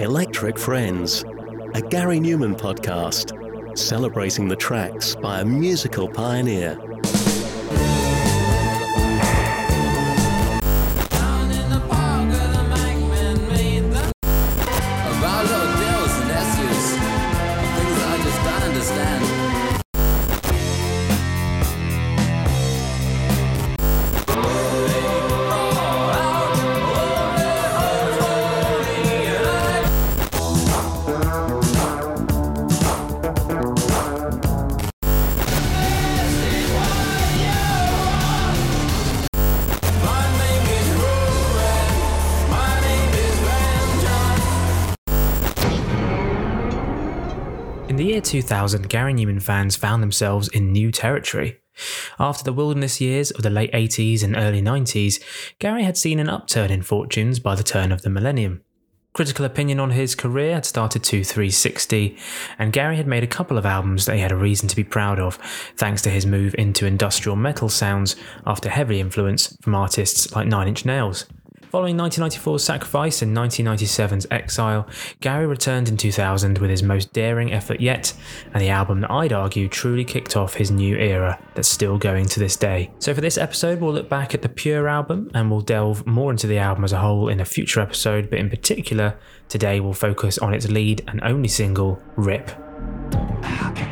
Electric Friends, a Gary Numan podcast celebrating the tracks by a musical pioneer. 2000, Gary Numan fans found themselves in new territory. After the wilderness years of the late 80s and early 90s, Gary had seen an upturn in fortunes by the turn of the millennium. Critical opinion on his career had started to 360, and Gary had made a couple of albums that he had a reason to be proud of, thanks to his move into industrial metal sounds after heavy influence from artists like Nine Inch Nails. Following 1994's Sacrifice and 1997's Exile, Gary returned in 2000 with his most daring effort yet, and the album that I'd argue truly kicked off his new era that's still going to this day. So, for this episode, we'll look back at the Pure album and we'll delve more into the album as a whole in a future episode, but in particular, today we'll focus on its lead and only single, Rip. So,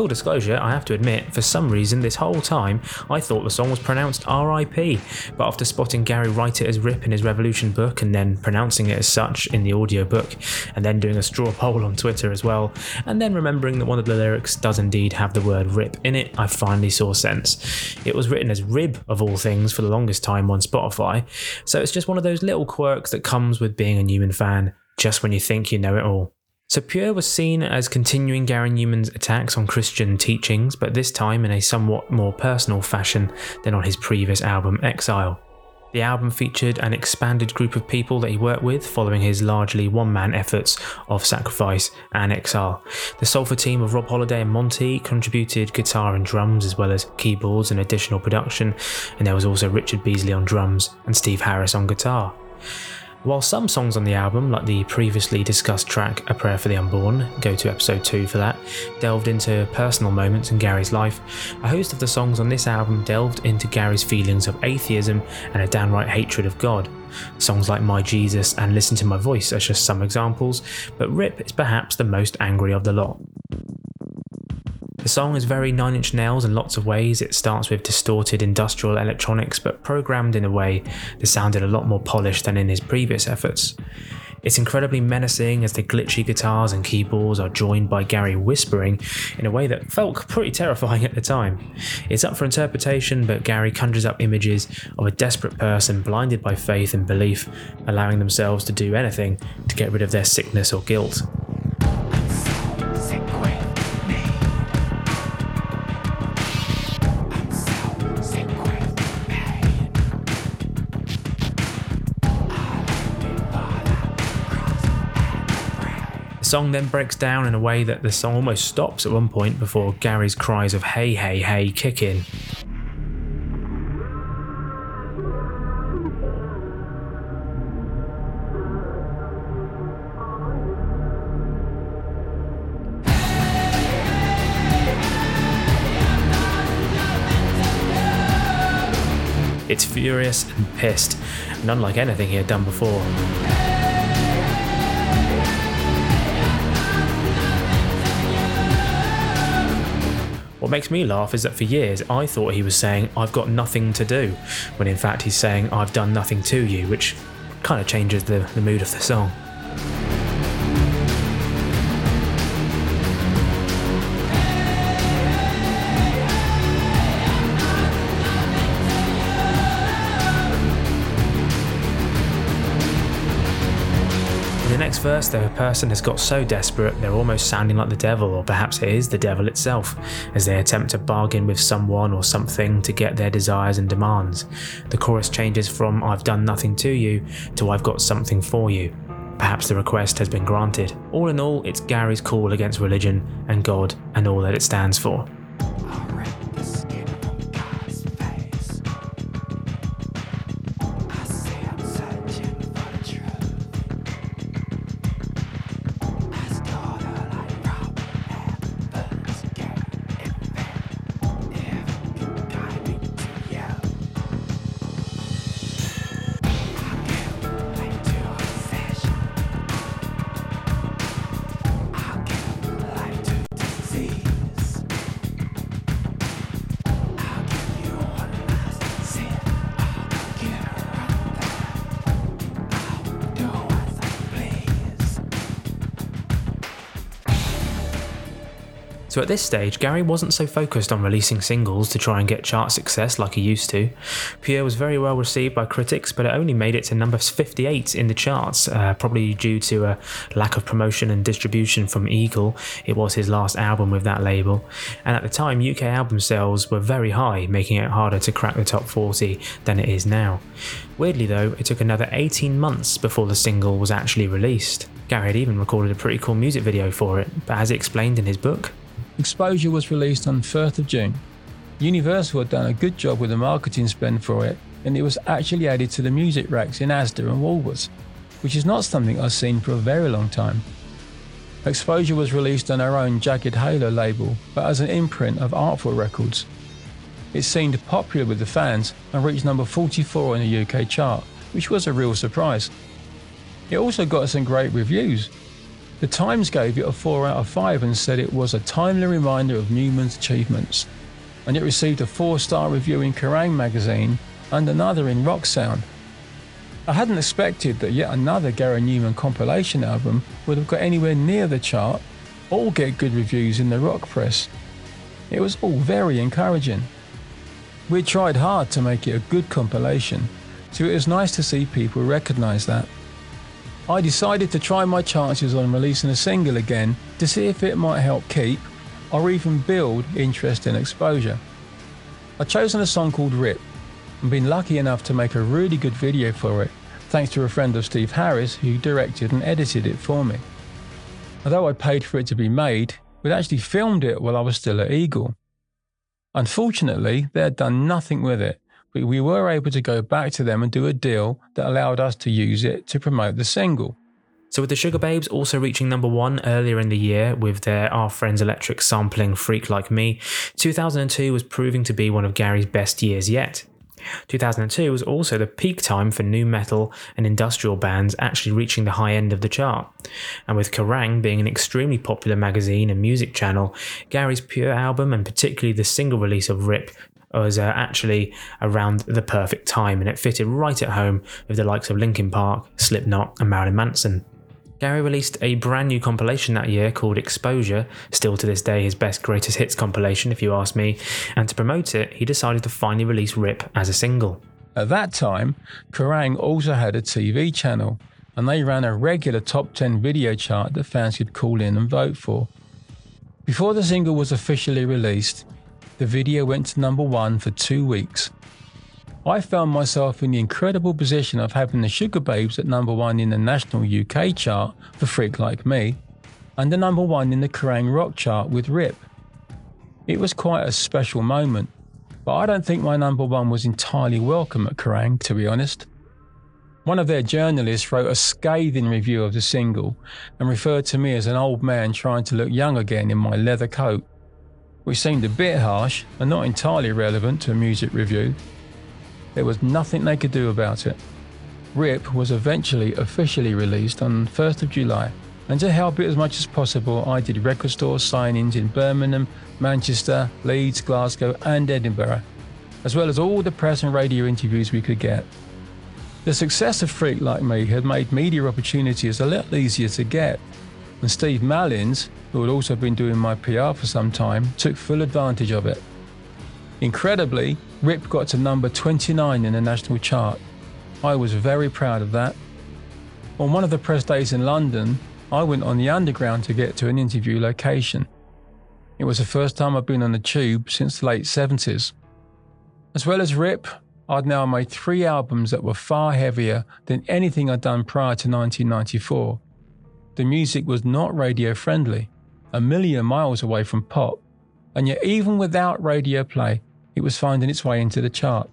full disclosure, I have to admit, for some reason, this whole time, I thought the song was pronounced RIP, but after spotting Gary write it as RIP in his Revolution book and then pronouncing it as such in the audiobook, and then doing a straw poll on Twitter as well, and then remembering that one of the lyrics does indeed have the word RIP in it, I finally saw sense. It was written as Rib of all things for the longest time on Spotify, so it's just one of those little quirks that comes with being a Numan fan, just when you think you know it all. So Pure was seen as continuing Gary Numan's attacks on Christian teachings, but this time in a somewhat more personal fashion than on his previous album Exile. The album featured an expanded group of people that he worked with following his largely one man efforts of Sacrifice and Exile. The Sulpher team of Rob Holliday and Monti contributed guitar and drums as well as keyboards and additional production, and there was also Richard Beasley on drums and Steve Harris on guitar. While some songs on the album, like the previously discussed track A Prayer for the Unborn, go to episode 2 for that, delved into personal moments in Gary's life, a host of the songs on this album delved into Gary's feelings of atheism and a downright hatred of God. Songs like My Jesus and Listen to My Voice are just some examples, but Rip is perhaps the most angry of the lot. The song is very Nine Inch Nails in lots of ways. It starts with distorted industrial electronics, but programmed in a way that sounded a lot more polished than in his previous efforts. It's incredibly menacing as the glitchy guitars and keyboards are joined by Gary whispering in a way that felt pretty terrifying at the time. It's up for interpretation, but Gary conjures up images of a desperate person blinded by faith and belief, allowing themselves to do anything to get rid of their sickness or guilt. Song then breaks down in a way that the song almost stops at one point before Gary's cries of hey, hey, hey kick in. It's furious and pissed, and unlike anything he had done before. What makes me laugh is that for years I thought he was saying, I've got nothing to do, when in fact he's saying, I've done nothing to you, which kind of changes the, the mood of the song. Next verse, the person has got so desperate they're almost sounding like the devil, or perhaps it is the devil itself, as they attempt to bargain with someone or something to get their desires and demands. The chorus changes from I've done nothing to you to I've got something for you. Perhaps the request has been granted. All in all, it's Gary's call against religion and God and all that it stands for. So at this stage, Gary wasn't so focused on releasing singles to try and get chart success like he used to. Pure was very well received by critics, but it only made it to number 58 in the charts, uh, probably due to a lack of promotion and distribution from Eagle. It was his last album with that label, and at the time, UK album sales were very high, making it harder to crack the top 40 than it is now. Weirdly, though, it took another 18 months before the single was actually released. Gary had even recorded a pretty cool music video for it, but as he explained in his book, Exposure was released on 1st of June. Universal had done a good job with the marketing spend for it, and it was actually added to the music racks in Asda and Woolworths, which is not something I've seen for a very long time. Exposure was released on our own Jagged Halo label, but as an imprint of Artful Records. It seemed popular with the fans and reached number 44 in the UK chart, which was a real surprise. It also got some great reviews, the Times gave it a 4 out of 5 and said it was a timely reminder of Numan's achievements. And it received a 4 star review in Kerrang magazine and another in Rock Sound. I hadn't expected that yet another Gary Numan compilation album would have got anywhere near the chart or get good reviews in the rock press. It was all very encouraging. We tried hard to make it a good compilation, so it was nice to see people recognise that. I decided to try my chances on releasing a single again to see if it might help keep or even build interest and exposure. I've chosen a song called Rip and been lucky enough to make a really good video for it, thanks to a friend of Steve Harris who directed and edited it for me. Although I paid for it to be made, we'd actually filmed it while I was still at Eagle. Unfortunately, they had done nothing with it, but we were able to go back to them and do a deal that allowed us to use it to promote the single. So, with the Sugababes also reaching number one earlier in the year with their Our Friends Electric sampling Freak Like Me, 2002 was proving to be one of Gary's best years yet. 2002 was also the peak time for nu metal and industrial bands actually reaching the high end of the chart. And with Kerrang being an extremely popular magazine and music channel, Gary's Pure album and particularly the single release of Rip was uh, actually around the perfect time, and it fitted right at home with the likes of Linkin Park, Slipknot, and Marilyn Manson. Gary released a brand new compilation that year called Exposure, still to this day his best greatest hits compilation, if you ask me, and to promote it, he decided to finally release Rip as a single. At that time, Kerrang also had a TV channel, and they ran a regular top 10 video chart that fans could call in and vote for. Before the single was officially released, the video went to number one for two weeks. I found myself in the incredible position of having the Sugababes at number one in the national UK chart for Freak Like Me, and the number one in the Kerrang Rock chart with Rip. It was quite a special moment, but I don't think my number one was entirely welcome at Kerrang, to be honest. One of their journalists wrote a scathing review of the single and referred to me as an old man trying to look young again in my leather coat which seemed a bit harsh and not entirely relevant to a music review. There was nothing they could do about it. RIP was eventually officially released on 1st of July, and to help it as much as possible, I did record store signings in Birmingham, Manchester, Leeds, Glasgow, and Edinburgh, as well as all the press and radio interviews we could get. The success of Freak Like Me had made media opportunities a little easier to get, and Steve Malins, who had also been doing my PR for some time, took full advantage of it. Incredibly, Rip got to number 29 in the national chart. I was very proud of that. On one of the press days in London, I went on the underground to get to an interview location. It was the first time I'd been on the tube since the late 70s. As well as Rip, I'd now made three albums that were far heavier than anything I'd done prior to 1994. The music was not radio friendly, a million miles away from pop, and yet even without radio play, it was finding its way into the chart.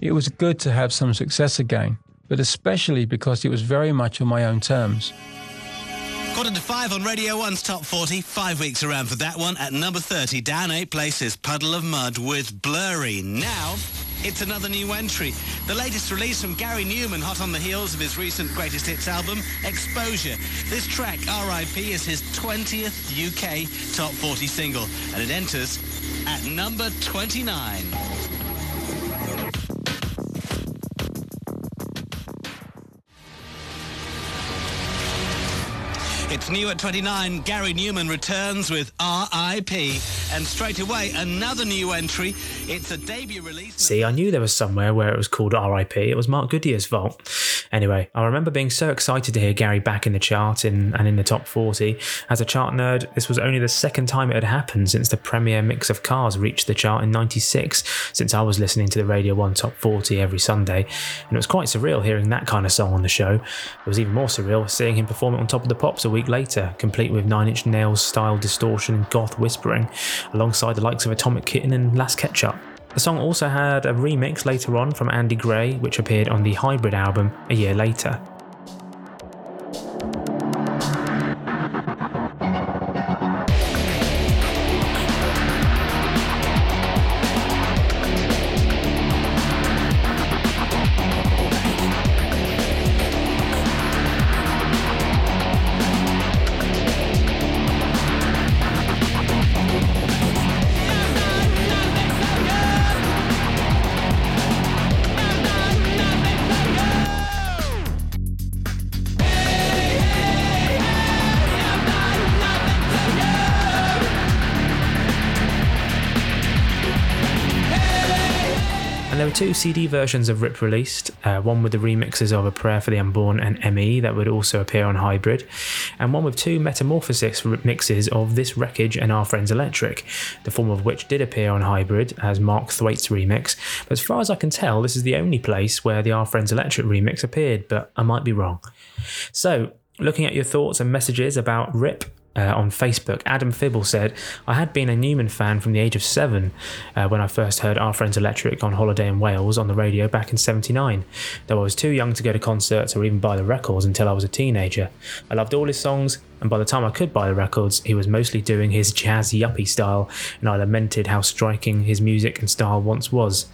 It was good to have some success again, but especially because it was very much on my own terms. Quarter to five on Radio 1's Top 40. Five weeks around for that one. At number 30, down eight places, Puddle of Mudd with Blurry. Now, it's another new entry. The latest release from Gary Numan, hot on the heels of his recent greatest hits album, Exposure. This track, R.I.P., is his 20th UK Top 40 single, and it enters at number 29. It's new at 29. Gary Numan returns with R.I.P. And straight away, another new entry. It's a debut release. See, I knew there was somewhere where it was called RIP. It was Mark Goodier's fault. Anyway, I remember being so excited to hear Gary back in the chart in, and in the top 40. As a chart nerd, this was only the second time it had happened since the premiere mix of cars reached the chart in 96, since I was listening to the Radio 1 Top 40 every Sunday. And it was quite surreal hearing that kind of song on the show. It was even more surreal seeing him perform it on Top of the Pops a week later, complete with Nine Inch Nails style distortion and goth whispering, alongside the likes of Atomic Kitten and Las Ketchup. The song also had a remix later on from Andy Gray, which appeared on the Hybrid album a year later. Two CD versions of Rip released, uh, one with the remixes of A Prayer for the Unborn and ME that would also appear on Hybrid, and one with two Metamorphosis mixes of This Wreckage and Our Friends Electric, the form of which did appear on Hybrid as Mark Thwaites remix. But as far as I can tell, this is the only place where the Our Friends Electric remix appeared, but I might be wrong. So, looking at your thoughts and messages about Rip, uh, on Facebook, Adam Fibble said, I had been a Numan fan from the age of seven uh, when I first heard Our Friends Electric on holiday in Wales on the radio back in 79, though I was too young to go to concerts or even buy the records until I was a teenager. I loved all his songs, and by the time I could buy the records, he was mostly doing his jazz yuppie style, and I lamented how striking his music and style once was.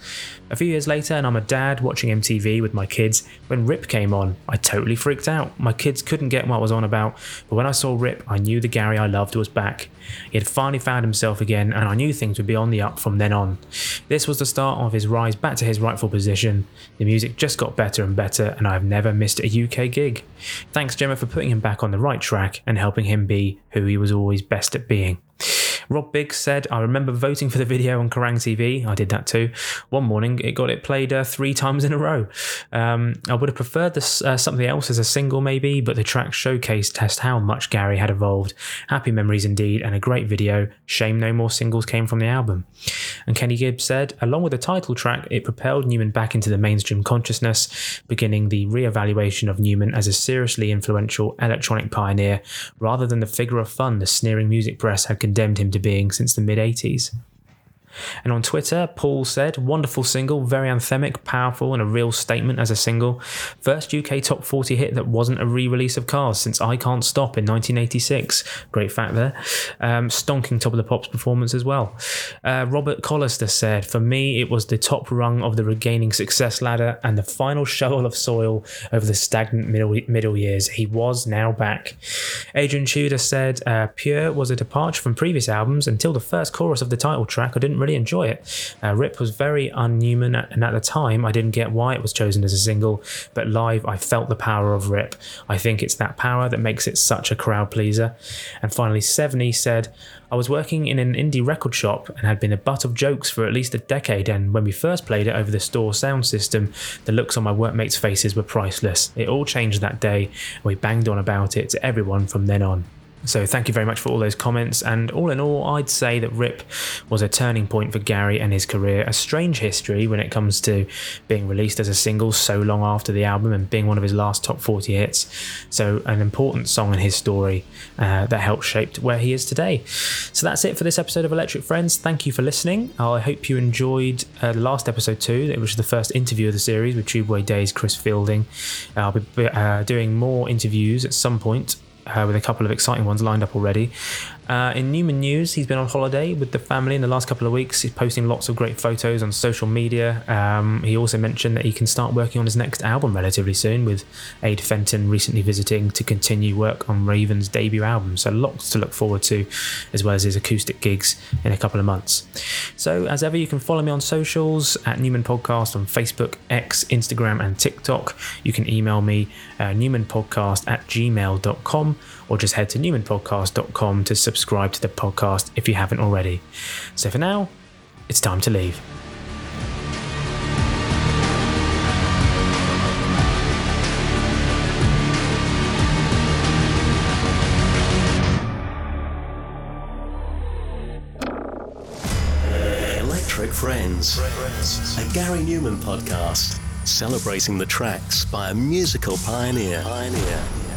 A few years later, and I'm a dad watching MTV with my kids, when Rip came on, I totally freaked out. My kids couldn't get what I was on about, but when I saw Rip, I knew the Gary I loved was back. He had finally found himself again, and I knew things would be on the up from then on. This was the start of his rise back to his rightful position. The music just got better and better, and I've never missed a UK gig. Thanks, Gemma, for putting him back on the right track and helping him be who he was always best at being. Rob Biggs said, I remember voting for the video on Kerrang TV. I did that too. One morning, it got it played uh, three times in a row. Um, I would have preferred this, uh, something else as a single, maybe, but the track showcased just how much Gary had evolved. Happy memories indeed, and a great video. Shame no more singles came from the album. And Kenny Gibbs said, along with the title track, it propelled Numan back into the mainstream consciousness, beginning the re evaluation of Numan as a seriously influential electronic pioneer, rather than the figure of fun the sneering music press had condemned him to being since the mid 80s. And on Twitter, Paul said, wonderful single, very anthemic, powerful, and a real statement as a single. First UK top 40 hit that wasn't a re release of Cars since I Can't Stop in 1986. Great fact there. Um, stonking Top of the Pops performance as well. Uh, Robert Collister said, for me, it was the top rung of the regaining success ladder and the final shovel of soil over the stagnant middle, middle years. He was now back. Adrian Tudor said, uh, Pure was a departure from previous albums until the first chorus of the title track. I didn't really really enjoy it. Uh, Rip was very un-Numan, and at the time, I didn't get why it was chosen as a single, but live, I felt the power of Rip. I think it's that power that makes it such a crowd pleaser. And finally, Seveny said, I was working in an indie record shop and had been a butt of jokes for at least a decade. And when we first played it over the store sound system, the looks on my workmates' faces were priceless. It all changed that day, and we banged on about it to everyone from then on. So thank you very much for all those comments. And all in all, I'd say that Rip was a turning point for Gary and his career. A strange history when it comes to being released as a single so long after the album and being one of his last top 40 hits. So an important song in his story uh, that helped shape where he is today. So that's it for this episode of Electric Friends. Thank you for listening. I hope you enjoyed uh, the last episode too, It was the first interview of the series with Tubeway Days Chris Fielding. I'll be uh, doing more interviews at some point uh, with a couple of exciting ones lined up already. Uh, in Numan news, he's been on holiday with the family in the last couple of weeks. He's posting lots of great photos on social media. Um, he also mentioned that he can start working on his next album relatively soon, with Ade Fenton recently visiting to continue work on Raven's debut album. So lots to look forward to, as well as his acoustic gigs in a couple of months. So as ever, you can follow me on socials at Numan Podcast on Facebook, X, Instagram, and TikTok. You can email me uh, numanpodcast at gmail.com or just head to numanpodcast.com to subscribe to the podcast if you haven't already. So for now, it's time to leave. Electric Friends, a Gary Numan podcast celebrating the tracks by a musical pioneer. pioneer.